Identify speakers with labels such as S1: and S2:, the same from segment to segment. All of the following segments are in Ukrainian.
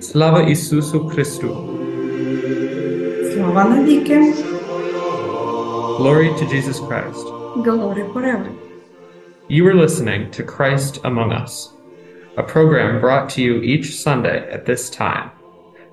S1: Слава Ісусу Христу!
S2: Слава навіки!
S1: Glory to Jesus Christ.
S2: Glory forever!
S1: You are listening to Christ Among Us, a program brought to you each Sunday at this time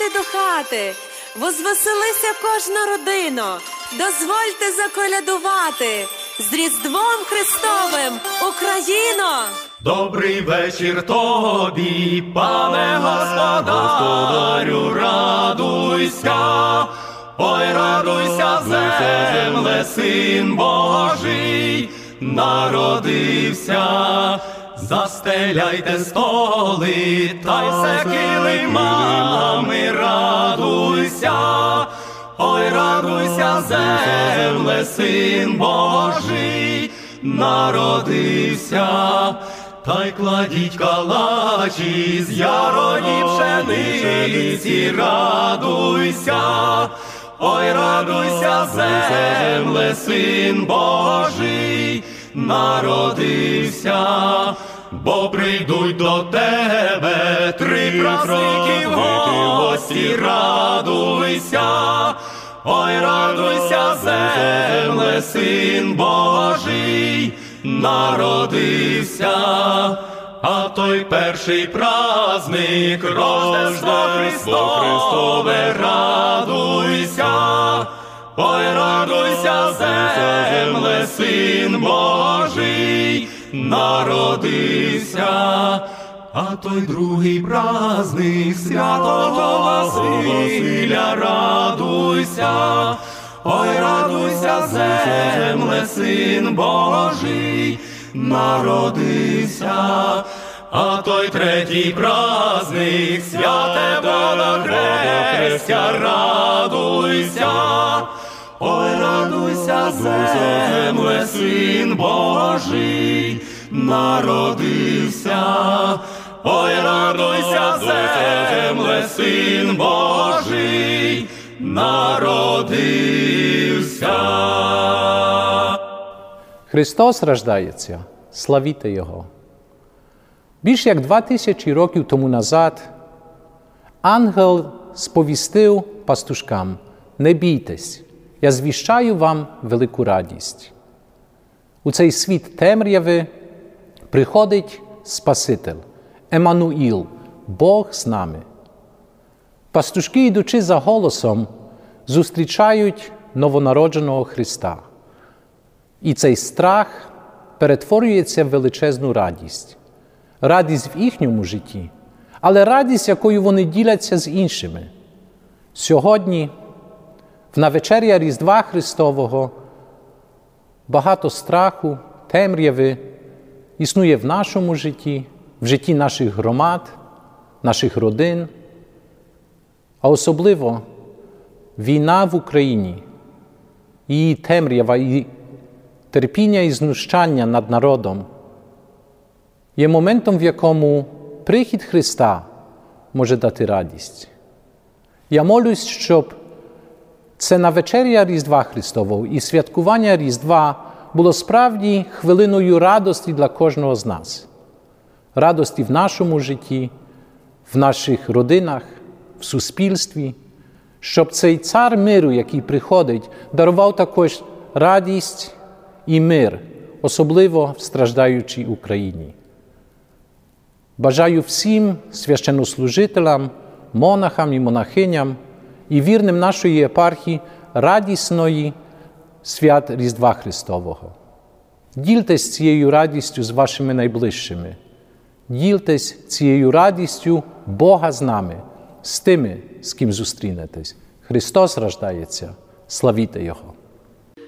S3: Хати до хати, возвеселися кожна родино, дозвольте заколядувати з Різдвом Христовим Україно!
S4: Добрий вечір тобі, пане господарю, радуйся, ой, радуйся, земле, син Божий, народився, застеляйте столи, та й все килимами, радуйся, ой, радуйся, земле, син Божий, народився. Та й кладіть калачі з яроні пшениці, радуйся, ой, радуйся, земле, син Божий, народився, бо прийдуть до тебе три праздники гості, радуйся, ой, радуйся, земле, син Божий народився, а той перший праздник Рождество Христове, радуйся, ой, радуйся, земле, син Божий, народився. А той другий праздник святого Василя, радуйся, ой, радуйся, земле, син Божий, народився, а той третій праздник святе Хрестя, радуйся, ой, радуйся, земле, син Божий, народився, ой, радуйся, земле, син Божий, народився.
S5: Христос рождається, славіте Його. Більш як два тисячі років тому назад ангел сповістив пастушкам: не бійтесь, я звіщаю вам велику радість. У цей світ темряви приходить Спаситель, Еммануїл, Бог з нами. Пастушки, йдучи за голосом, зустрічають новонародженого Христа. І цей страх перетворюється в величезну радість, радість в їхньому житті, але радість, якою вони діляться з іншими. Сьогодні, в навечеря Різдва Христового, багато страху, темряви існує в нашому житті, в житті наших громад, наших родин, а особливо війна в Україні, її темрява і терпіння і знущання над народом є моментом, в якому прихід Христа може дати радість. Я молюсь, щоб це навечеря Різдва Христового і святкування Різдва було справді хвилиною радості для кожного з нас, радості в нашому житті, в наших родинах, в суспільстві, щоб цей цар миру, який приходить, дарував також радість і мир особливо в страждаючій Україні. Бажаю всім священнослужителям, монахам і монахиням і вірним нашої єпархії радісної свят Різдва Христового. Дільтесь цією радістю з вашими найближчими. Дільтесь цією радістю Бога з нами, з тими, з ким зустрінетесь. Христос рождається, славіте Його!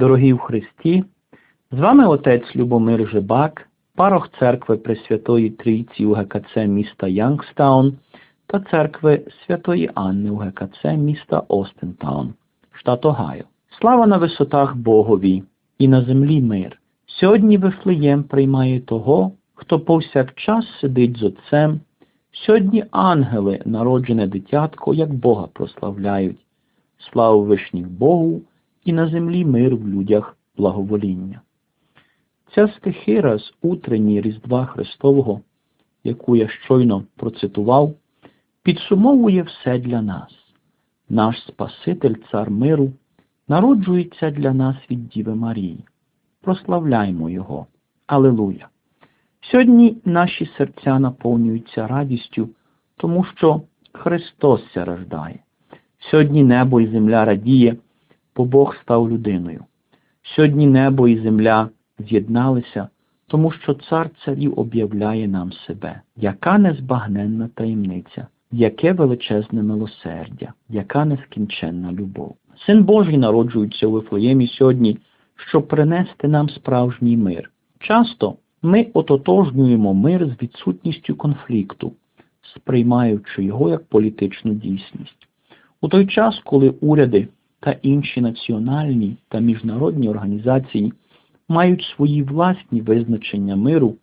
S6: Дорогі в Христі, з вами отець Любомир Жибак, парох церкви Пресвятої Трійці у ГКЦ міста Янгстаун та церкви Святої Анни у ГКЦ міста Остентаун, штат Огайо. Слава на висотах Богові і на землі мир. Сьогодні Вифлеєм приймає того, хто повсякчас сидить з Отцем. Сьогодні ангели, народжене дитятко, як Бога прославляють. Слава вишніх Богу! І на землі мир в людях благовоління. Ця стихира з утренній Різдва Христового, яку я щойно процитував, підсумовує все для нас. Наш Спаситель, Цар миру, народжується для нас від Діви Марії. Прославляймо Його. Алилуя! Сьогодні наші серця наповнюються радістю, тому що Христос ся рождає. Сьогодні небо і земля радіє бо Бог став людиною. Сьогодні небо і земля з'єдналися, тому що цар царів об'являє нам себе, яка незбагненна таємниця, яке величезне милосердя, яка нескінченна любов. Син Божий народжується у Вифлеємі сьогодні, щоб принести нам справжній мир. Часто ми ототожнюємо мир з відсутністю конфлікту, сприймаючи його як політичну дійсність. У той час, коли уряди та інші національні та міжнародні організації мають свої власні визначення миру,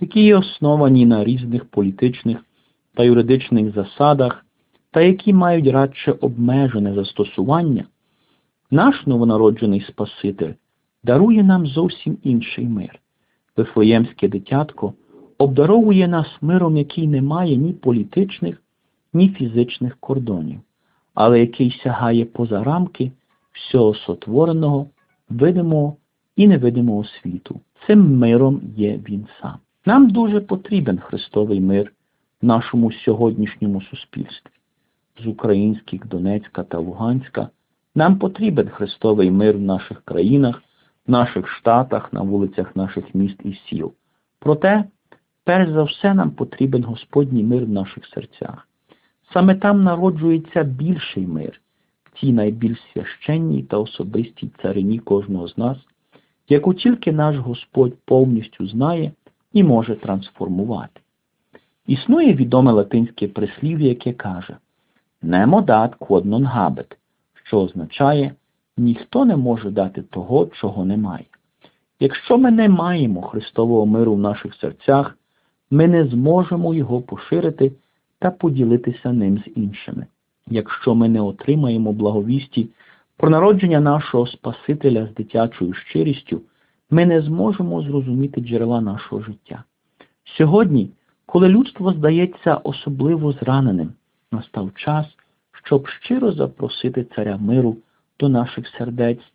S6: які є основані на різних політичних та юридичних засадах, та які мають радше обмежене застосування, наш новонароджений Спаситель дарує нам зовсім інший мир. Вифлеємське дитятко обдаровує нас миром, який не має ні політичних, ні фізичних кордонів але який сягає поза рамки всього сотвореного, видимого і невидимого світу. Цим миром є Він сам. Нам дуже потрібен Христовий мир в нашому сьогоднішньому суспільстві. З українських Донецька та Луганська нам потрібен Христовий мир в наших країнах, в наших штатах, на вулицях наших міст і сіл. Проте, перш за все, нам потрібен Господній мир в наших серцях. Саме там народжується більший мир, в тій найбільш священній та особистій царині кожного з нас, яку тільки наш Господь повністю знає і може трансформувати. Існує відоме латинське прислів'я, яке каже «Nemo dat quod non habet», що означає ніхто не може дати того, чого немає. Якщо ми не маємо Христового миру в наших серцях, ми не зможемо його поширити та поділитися ним з іншими. Якщо ми не отримаємо благовісті про народження нашого Спасителя з дитячою щирістю, ми не зможемо зрозуміти джерела нашого життя. Сьогодні, коли людство здається особливо зраненим, настав час, щоб щиро запросити Царя миру до наших сердець,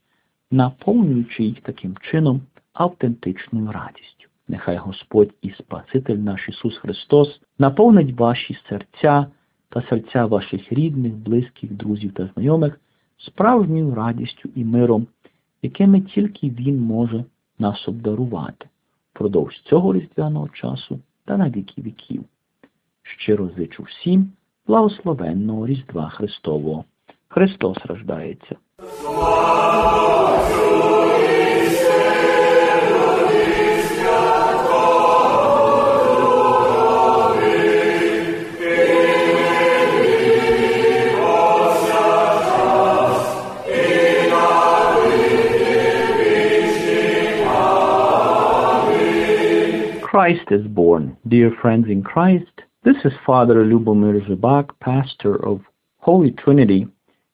S6: наповнюючи їх таким чином автентичною радістю. Нехай Господь і Спаситель наш Ісус Христос наповнить ваші серця та серця ваших рідних, близьких, друзів та знайомих справжньою радістю і миром, якими тільки Він може нас обдарувати впродовж цього різдвяного часу та на віки віків. Щиро зичу всім благословенного Різдва Христового. Христос рождається. Christ is born. Dear friends in Christ, this is Father Lubomir Zubak, pastor of Holy Trinity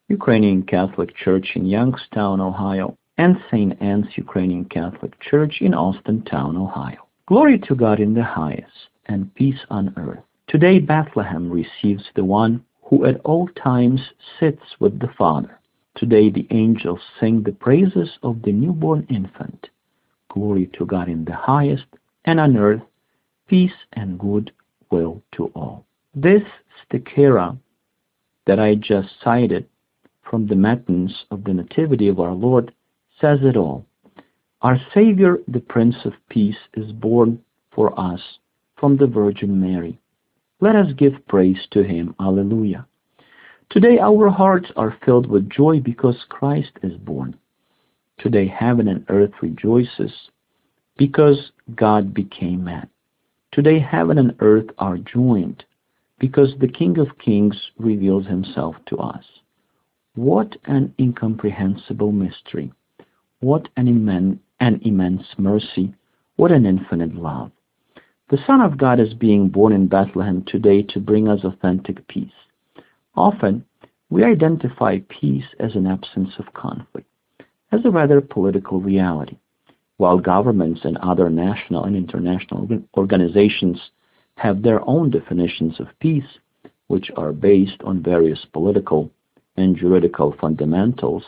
S6: Ukrainian Catholic Church in Youngstown, Ohio, and St. Anne's Ukrainian Catholic Church in Austintown, Ohio. Glory to God in the highest, and peace on earth. Today Bethlehem receives the one who at all times sits with the Father. Today the angels sing the praises of the newborn infant. Glory to God in the highest, and on earth peace and good will to all. This stichera that I just cited from the matins of the Nativity of our Lord says it all. Our Savior, the Prince of Peace, is born for us from the Virgin Mary. Let us give praise to him. Alleluia. Today our hearts are filled with joy because Christ is born. Today heaven and earth rejoices because God became man. Today heaven and earth are joined because the King of Kings reveals himself to us. What an incomprehensible mystery! What an, immen- an immense mercy! What an infinite love! The Son of God is being born in Bethlehem today to bring us authentic peace. Often, we identify peace as an absence of conflict, as a rather political reality. While governments and other national and international organizations have their own definitions of peace, which are based on various political and juridical fundamentals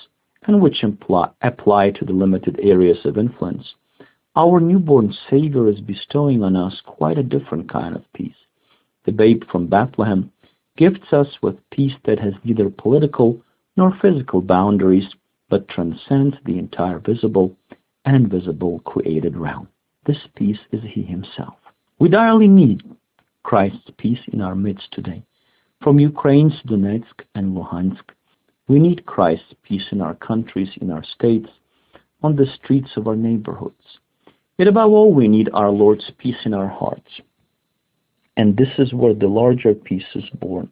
S6: and which imply, apply to the limited areas of influence, our newborn Savior is bestowing on us quite a different kind of peace. The babe from Bethlehem gifts us with peace that has neither political nor physical boundaries, but transcends the entire visible and invisible created realm. This peace is He Himself. We direly need Christ's peace in our midst today. From Ukraine's Donetsk and Luhansk, we need Christ's peace in our countries, in our states, on the streets of our neighborhoods. Yet above all, we need our Lord's peace in our hearts. And this is where the larger peace is born.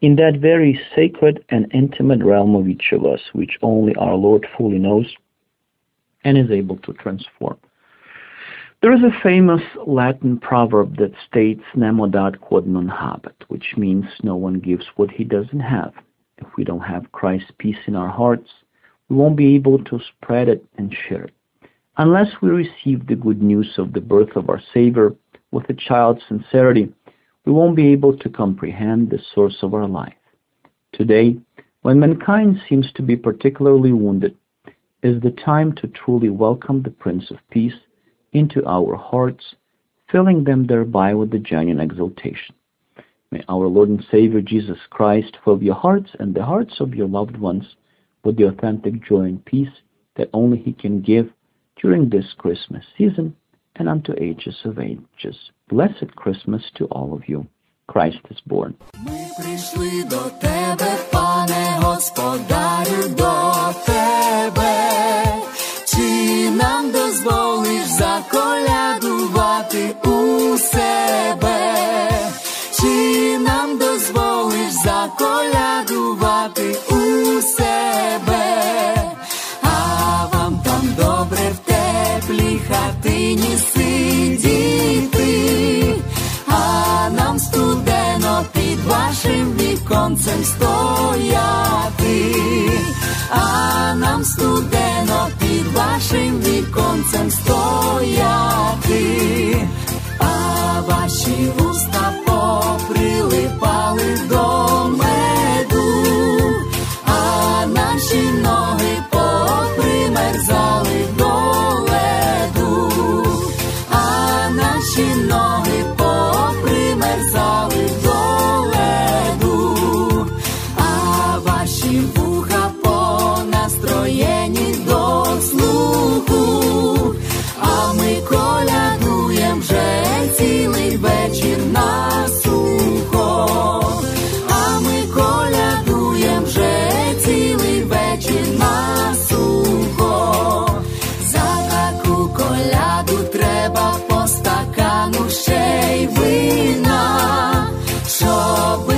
S6: In that very sacred and intimate realm of each of us, which only our Lord fully knows, and is able to transform. There is a famous Latin proverb that states nemo dat quod non habet, which means no one gives what he doesn't have. If we don't have Christ's peace in our hearts, we won't be able to spread it and share it. Unless we receive the good news of the birth of our Savior with a child's sincerity, we won't be able to comprehend the source of our life. Today, when mankind seems to be particularly wounded, is the time to truly welcome the Prince of Peace into our hearts, filling them thereby with the genuine exaltation. May our Lord and Savior Jesus Christ fill your hearts and the hearts of your loved ones with the authentic joy and peace that only He can give during this Christmas season and unto ages of ages. Blessed Christmas to all of you. Christ is born.
S7: Під вашим віконцем стояти, а нам студено під вашим віконцем стояти, а ваші вуста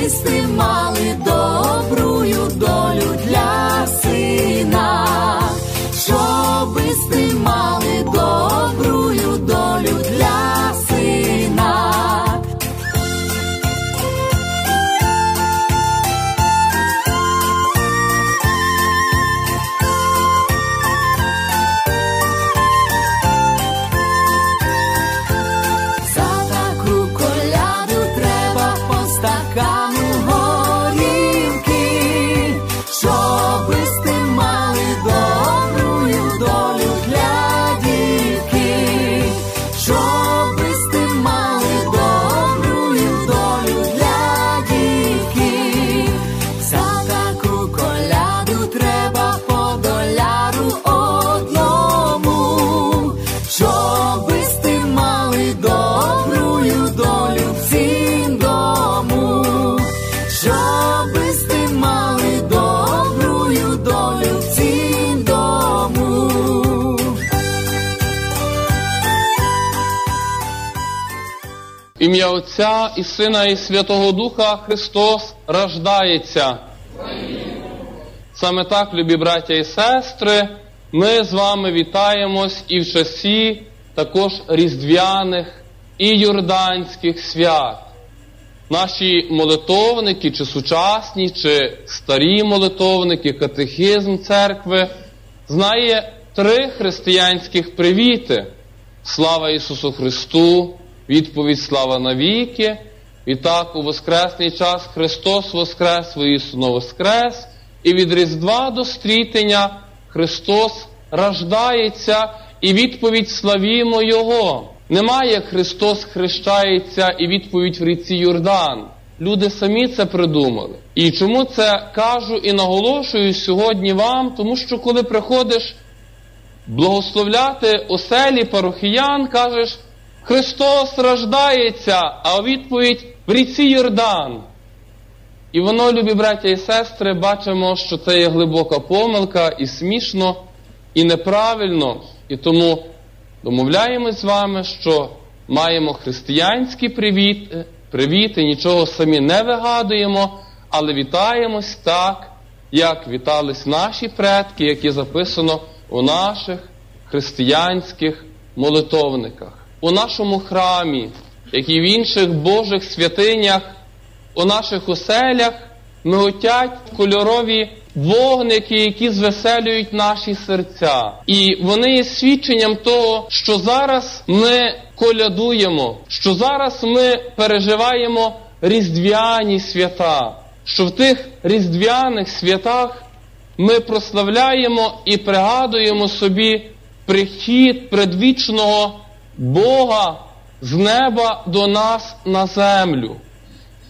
S7: їсти мало.
S8: Ім'я Отця і Сина, і Святого Духа Христос рождається. Саме так, любі браття і сестри, ми з вами вітаємось і в часі також різдвяних і юрданських свят. Наші молитовники, чи сучасні, чи старі молитовники, катехизм церкви знає три християнських привіти: слава Ісусу Христу, відповідь слава навіки. І так у Воскресний час Христос Воскрес, воістину Воскрес, і від Різдва до стрітення Христос рождається, і відповідь славімо Його. Немає Христос хрещається і відповідь в ріці Йордан. Люди самі це придумали. І чому це кажу і наголошую сьогодні вам? Тому що коли приходиш благословляти оселі парохіян, кажеш, Христос рождається, а у відповідь в ріці Йордан. І воно, любі браття і сестри, бачимо, що це є глибока помилка, і смішно, і неправильно. І тому домовляємось з вами, що маємо християнські привіти, привіти, нічого самі не вигадуємо, але вітаємось так, як вітались наші предки, які записано у наших християнських молитовниках, у нашому храмі, як і в інших Божих святинях, у наших оселях миготять кольорові вогники, які звеселюють наші серця. І вони є свідченням того, що зараз ми колядуємо, що зараз ми переживаємо різдвяні свята, що в тих різдвяних святах ми прославляємо і пригадуємо собі прихід предвічного Бога з неба до нас на землю.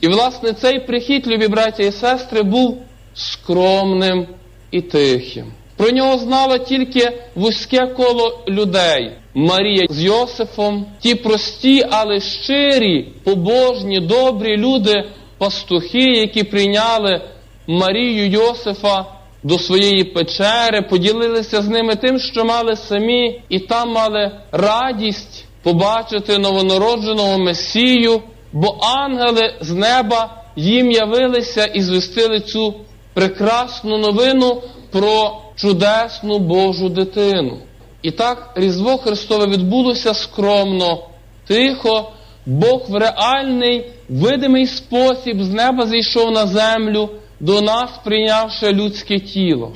S8: І, власне, цей прихід, любі браття і сестри, був скромним і тихим. Про нього знало тільки вузьке коло людей. Марія з Йосифом, ті прості, але щирі, побожні, добрі люди, пастухи, які прийняли Марію Йосифа до своєї печери, поділилися з ними тим, що мали самі, і там мали радість побачити новонародженого Месію, бо ангели з неба їм явилися і звістили цю прекрасну новину про чудесну Божу дитину. І так Різдво Христове відбулося скромно, тихо, Бог в реальний, видимий спосіб з неба зійшов на землю, до нас прийнявши людське тіло.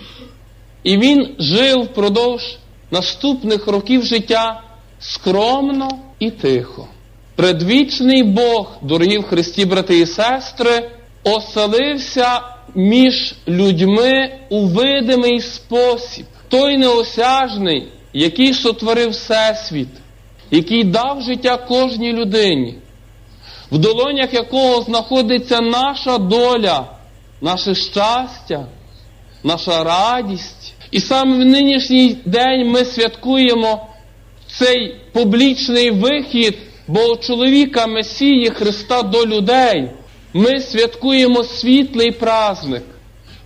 S8: І Він жив впродовж наступних років життя скромно і тихо. Предвічний Бог, дорогі в Христі, брати і сестри, оселився між людьми у видимий спосіб, той неосяжний, який сотворив Всесвіт, який дав життя кожній людині, в долонях якого знаходиться наша доля, наше щастя, наша радість. І саме в нинішній день ми святкуємо цей публічний вихід чоловіка Месії Христа до людей. Ми святкуємо світлий праздник,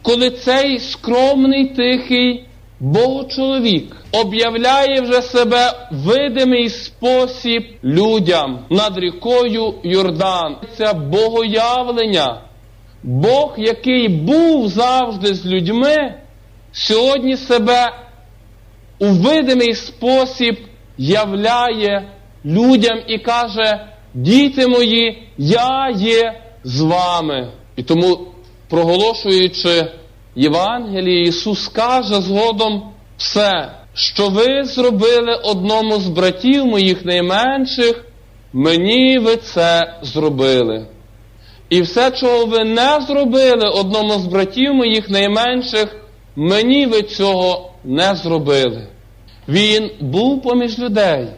S8: коли цей скромний тихий Богочоловік об'являє вже себе видимий спосіб людям над рікою Йордан. Це богоявлення. Бог, який був завжди з людьми, сьогодні себе у видимий спосіб являє людям і каже: Діти мої, я є з вами. І тому, проголошуючи Євангеліє, Ісус каже згодом все, що ви зробили одному з братів моїх найменших, мені ви це зробили. І все, чого ви не зробили одному з братів моїх найменших, мені ви цього не зробили. Він був поміж людей,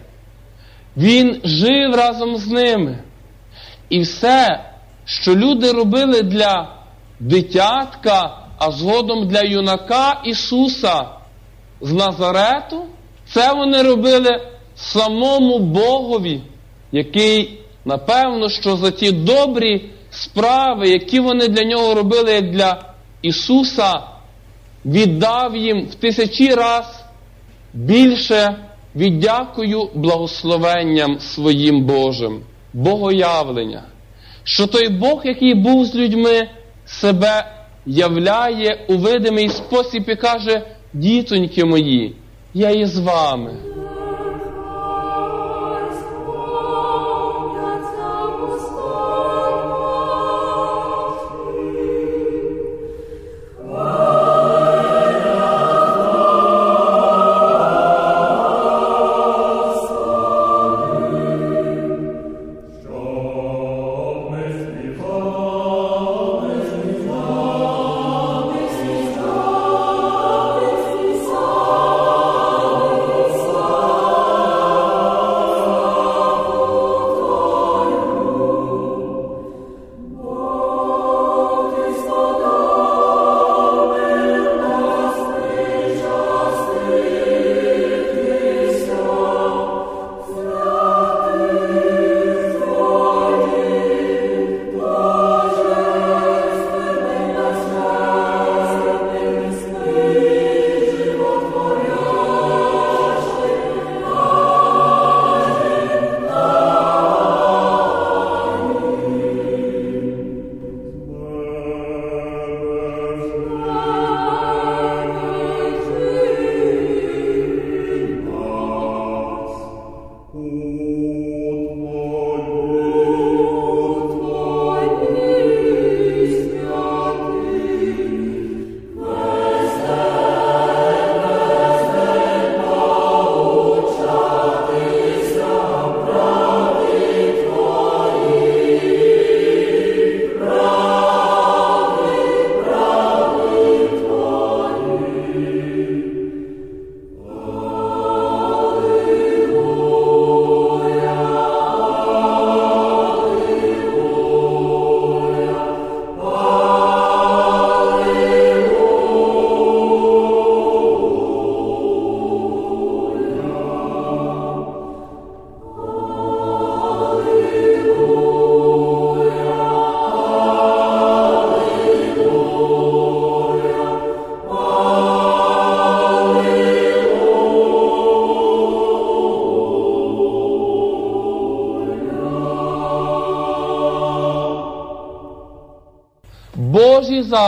S8: він жив разом з ними. І все, що люди робили для дитятка, а згодом для юнака Ісуса з Назарету, це вони робили самому Богові, який, напевно, що за ті добрі справи, які вони для нього робили, як для Ісуса, віддав їм в тисячі раз більше віддякую благословенням своїм Божим. богоявлення, що той Бог, який був з людьми, себе являє у видимий спосіб і каже: дітоньки мої, я із вами.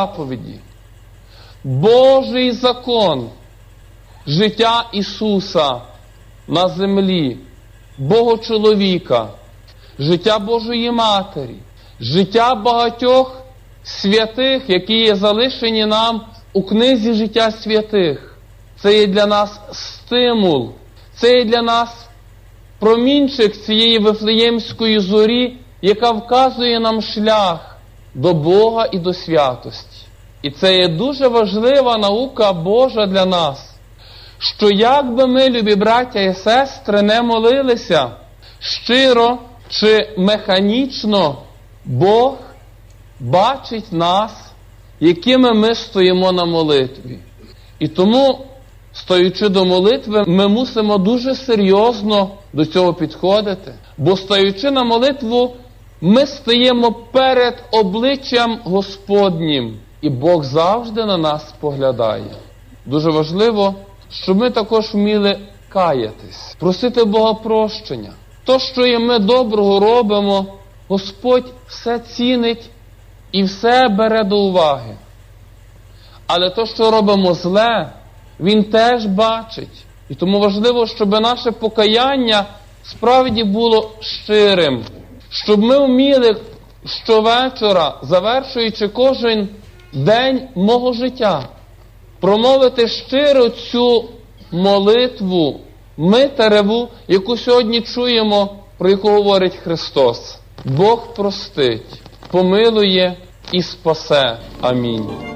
S8: Заповіді, Божий закон, життя Ісуса на землі, Бога чоловіка, життя Божої Матері, життя багатьох святих, які є залишені нам у книзі життя святих. Це є для нас стимул, це є для нас промінчик цієї вифлеємської зорі, яка вказує нам шлях до Бога і до святості. І це є дуже важлива наука Божа для нас, що як би ми, любі браття і сестри, не молилися щиро чи механічно, Бог бачить нас, якими ми стоїмо на молитві. І тому, стоючи до молитви, ми мусимо дуже серйозно до цього підходити. Бо стоючи на молитву, ми стаємо перед обличчям Господнім, і Бог завжди на нас поглядає. Дуже важливо, щоб ми також вміли каятись, просити Бога прощення. То, що ми доброго робимо, Господь все цінить і все бере до уваги. Але то, що робимо зле, Він теж бачить. І тому важливо, щоб наше покаяння справді було щирим, щоб ми вміли щовечора, завершуючи кожен день мого життя, промовити щиро цю молитву, митереву, яку сьогодні чуємо, про яку говорить Христос. Бог простить, помилує і спасе. Амінь.